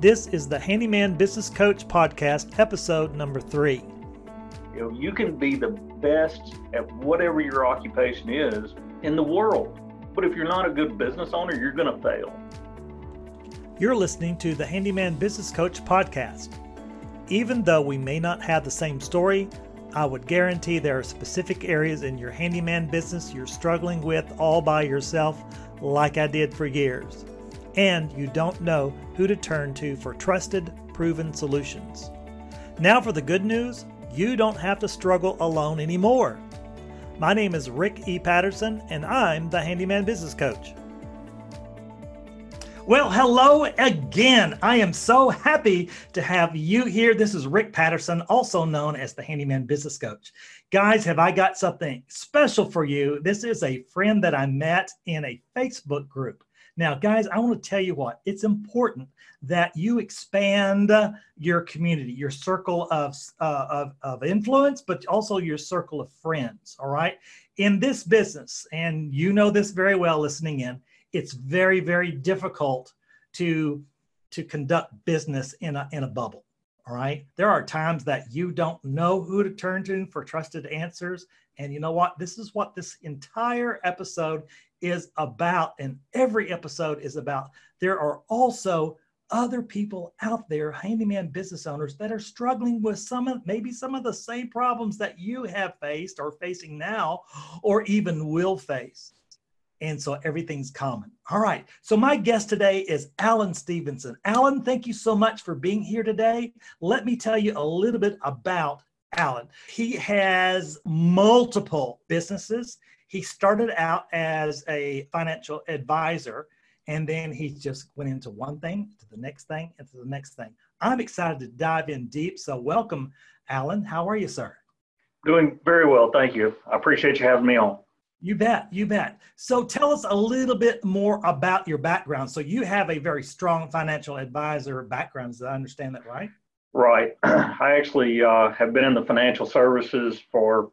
This is the Handyman Business Coach Podcast, episode number three. You know, you can be the best at whatever your occupation is in the world. But if you're not a good business owner, you're going to fail. You're listening to the Handyman Business Coach Podcast. Even though we may not have the same story, I would guarantee there are specific areas in your handyman business you're struggling with all by yourself, like I did for years. And you don't know who to turn to for trusted, proven solutions. Now, for the good news you don't have to struggle alone anymore. My name is Rick E. Patterson, and I'm the Handyman Business Coach. Well, hello again. I am so happy to have you here. This is Rick Patterson, also known as the Handyman Business Coach. Guys, have I got something special for you? This is a friend that I met in a Facebook group. Now, guys, I want to tell you what, it's important that you expand your community, your circle of, uh, of, of influence, but also your circle of friends. All right. In this business, and you know this very well listening in, it's very, very difficult to, to conduct business in a, in a bubble. All right. There are times that you don't know who to turn to for trusted answers. And you know what? This is what this entire episode is about. And every episode is about. There are also other people out there, handyman business owners, that are struggling with some of maybe some of the same problems that you have faced or facing now, or even will face. And so everything's common. All right. So my guest today is Alan Stephenson. Alan, thank you so much for being here today. Let me tell you a little bit about Alan. He has multiple businesses. He started out as a financial advisor and then he just went into one thing to the next thing and to the next thing. I'm excited to dive in deep. So, welcome, Alan. How are you, sir? Doing very well. Thank you. I appreciate you having me on. You bet. You bet. So, tell us a little bit more about your background. So, you have a very strong financial advisor background. Did I understand that right? Right. I actually uh, have been in the financial services for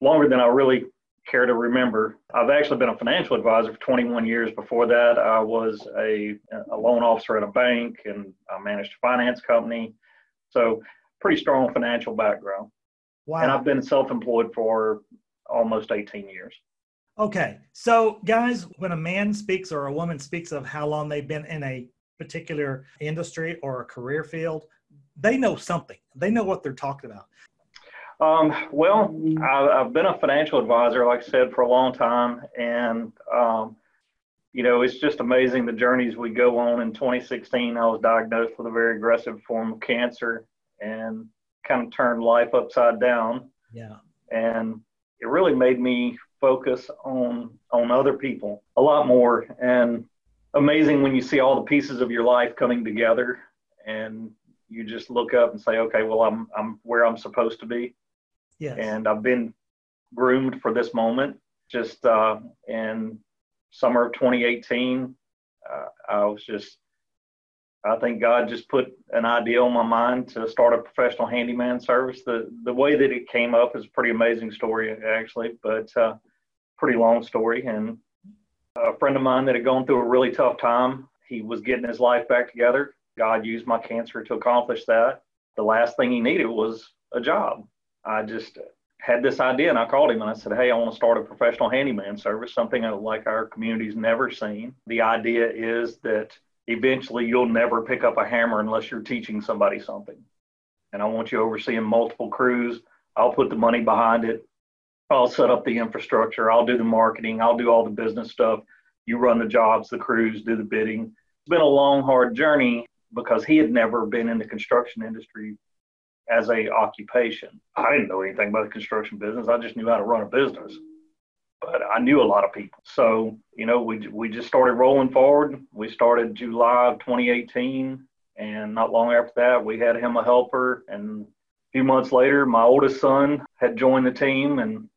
longer than I really care to remember. I've actually been a financial advisor for 21 years. Before that, I was a, a loan officer at a bank and I managed a finance company. So, pretty strong financial background. Wow. And I've been self employed for almost 18 years. Okay. So, guys, when a man speaks or a woman speaks of how long they've been in a particular industry or a career field, they know something. They know what they're talking about. Um, well, I, have been a financial advisor, like I said, for a long time. And, um, you know, it's just amazing the journeys we go on. In 2016, I was diagnosed with a very aggressive form of cancer and kind of turned life upside down. Yeah. And it really made me focus on on other people a lot more and amazing when you see all the pieces of your life coming together and you just look up and say okay well i'm i'm where i'm supposed to be Yes. And I've been groomed for this moment. Just uh, in summer of 2018, uh, I was just, I think God just put an idea on my mind to start a professional handyman service. The the way that it came up is a pretty amazing story, actually, but uh, pretty long story. And a friend of mine that had gone through a really tough time, he was getting his life back together. God used my cancer to accomplish that. The last thing he needed was a job. I just had this idea and I called him and I said, Hey, I want to start a professional handyman service, something like our community's never seen. The idea is that eventually you'll never pick up a hammer unless you're teaching somebody something. And I want you overseeing multiple crews. I'll put the money behind it. I'll set up the infrastructure. I'll do the marketing. I'll do all the business stuff. You run the jobs, the crews, do the bidding. It's been a long, hard journey because he had never been in the construction industry as a occupation. I didn't know anything about the construction business. I just knew how to run a business. But I knew a lot of people. So, you know, we, we just started rolling forward. We started July of 2018. And not long after that, we had him a helper. And a few months later, my oldest son had joined the team. And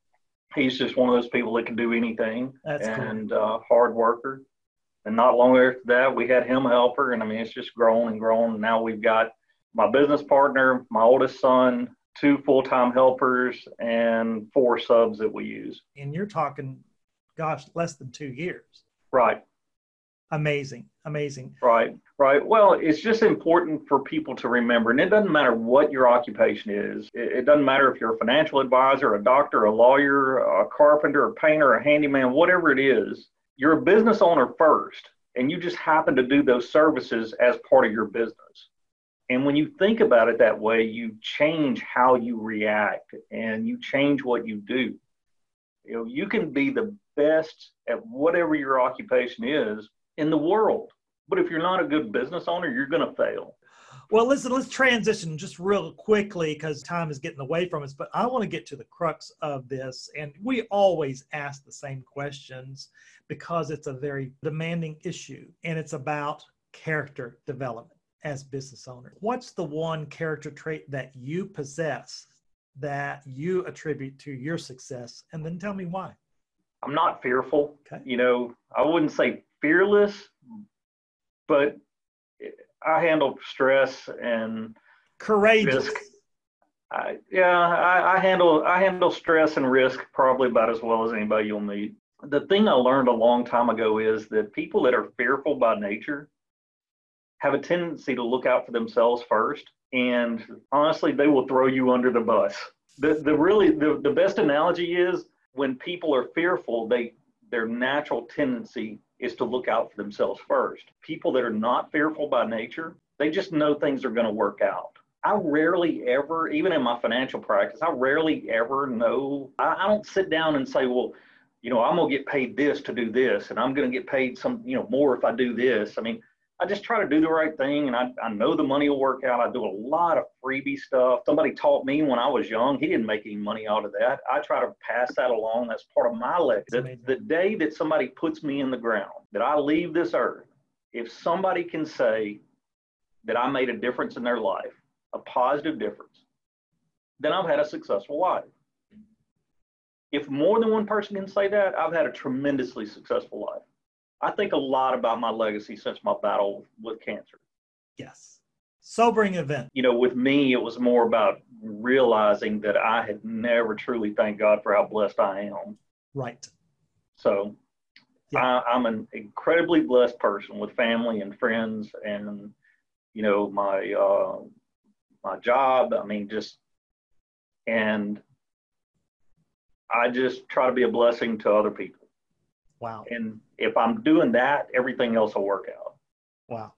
he's just one of those people that can do anything That's and cool. uh, hard worker. And not long after that, we had him a helper. And I mean, it's just grown and grown. Now we've got my business partner, my oldest son, two full time helpers, and four subs that we use. And you're talking, gosh, less than two years. Right. Amazing. Amazing. Right. Right. Well, it's just important for people to remember, and it doesn't matter what your occupation is. It, doesn't matter if you're a financial advisor, a doctor, a lawyer, a carpenter, a painter, a handyman, whatever it is. You're a business owner first, and you just happen to do those services as part of your business. And when you think about it that way, you change how you react and you change what you do. You know, you can be the best at whatever your occupation is in the world but if you're not a good business owner, you're going to fail. Well, listen, let's transition just real quickly because time is getting away from us. But I want to get to the crux of this. And we always ask the same questions because it's a very demanding issue and it's about character development as business owners. What's the one character trait that you possess that you attribute to your success? And then tell me why. I'm not fearful. Okay. You know, I wouldn't say fearless, but I handle stress and courageous. Risk. I, yeah, I, I, handle I handle stress and risk probably about as well as anybody you'll meet. The thing I learned a long time ago is that people that are fearful by nature have a tendency to look out for themselves first, and honestly, they will throw you under the bus. The the really the, the best analogy is when people are fearful, they their natural tendency is to look out for themselves first. People that are not fearful by nature, they just know things are going to work out. I rarely ever, even in my financial practice, I rarely ever know. I, I don't sit down and say, well, you know, I'm going to get paid this to do this, and I'm going to get paid some, you know, more if I do this. I mean, I just try to do the right thing and I, I know the money will work out. I do a lot of freebie stuff. Somebody taught me when I was young, he didn't make any money out of that. I try to pass that along. That's part of my legacy. The, the day that somebody puts me in the ground, that I leave this earth, if somebody can say that I made a difference in their life, a positive difference, then I've had a successful life. If more than one person can say that, I've had a tremendously successful life. I think a lot about my legacy since my battle with cancer. Yes. Sobering event. You know, with me, it was more about realizing that I had never truly thanked God for how blessed I am. Right. So yeah. I, am an incredibly blessed person with family and friends and, you know, my, uh, my job. I mean, just, and I just try to be a blessing to other people. Wow. And if I'm doing that, everything else will work out. Wow.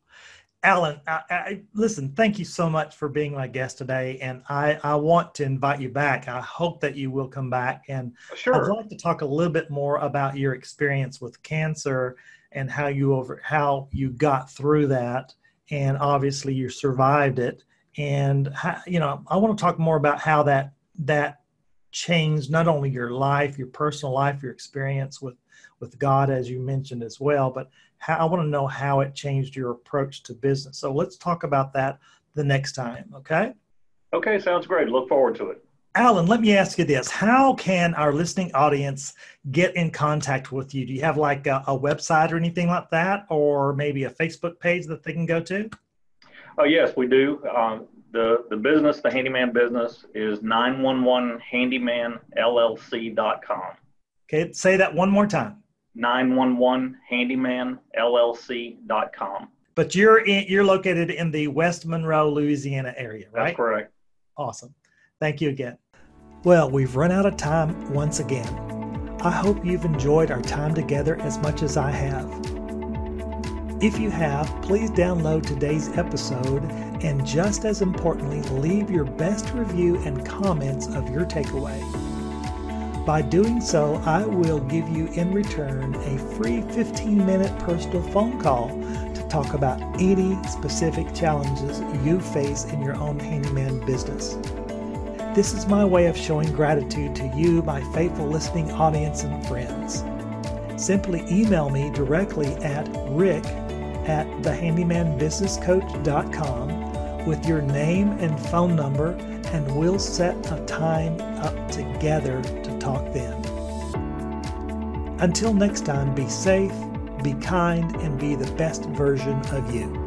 Alan, I, I, listen, thank you so much for being my guest today. And I, I want to invite you back. I hope that you will come back. And sure. I'd like to talk a little bit more about your experience with cancer and how you over how you got through that. And obviously you survived it. And how, you know, I want to talk more about how that that changed not only your life, your personal life, your experience with with God, as you mentioned as well. But how, I want to know how it changed your approach to business. So let's talk about that the next time. Okay. Okay, sounds great. Look forward to it. Alan, let me ask you this. How can our listening audience get in contact with you? Do you have like a, a website or anything like that, or maybe a Facebook page that they can go to? Oh, yes, we do. Um, the, the business, the handyman business, is 911handymanllc.com. Okay, say that one more time. 911handymanllc.com. But you're in, you're located in the West Monroe, Louisiana area, right? That's correct. Awesome. Thank you again. Well, we've run out of time once again. I hope you've enjoyed our time together as much as I have. If you have, please download today's episode and just as importantly, leave your best review and comments of your takeaway. By doing so, I will give you in return a free 15 minute personal phone call to talk about any specific challenges you face in your own handyman business. This is my way of showing gratitude to you, my faithful listening audience and friends. Simply email me directly at rick at thehandymanbusinesscoach.com with your name and phone number, and we'll set a time up together to talk then. Until next time, be safe, be kind, and be the best version of you.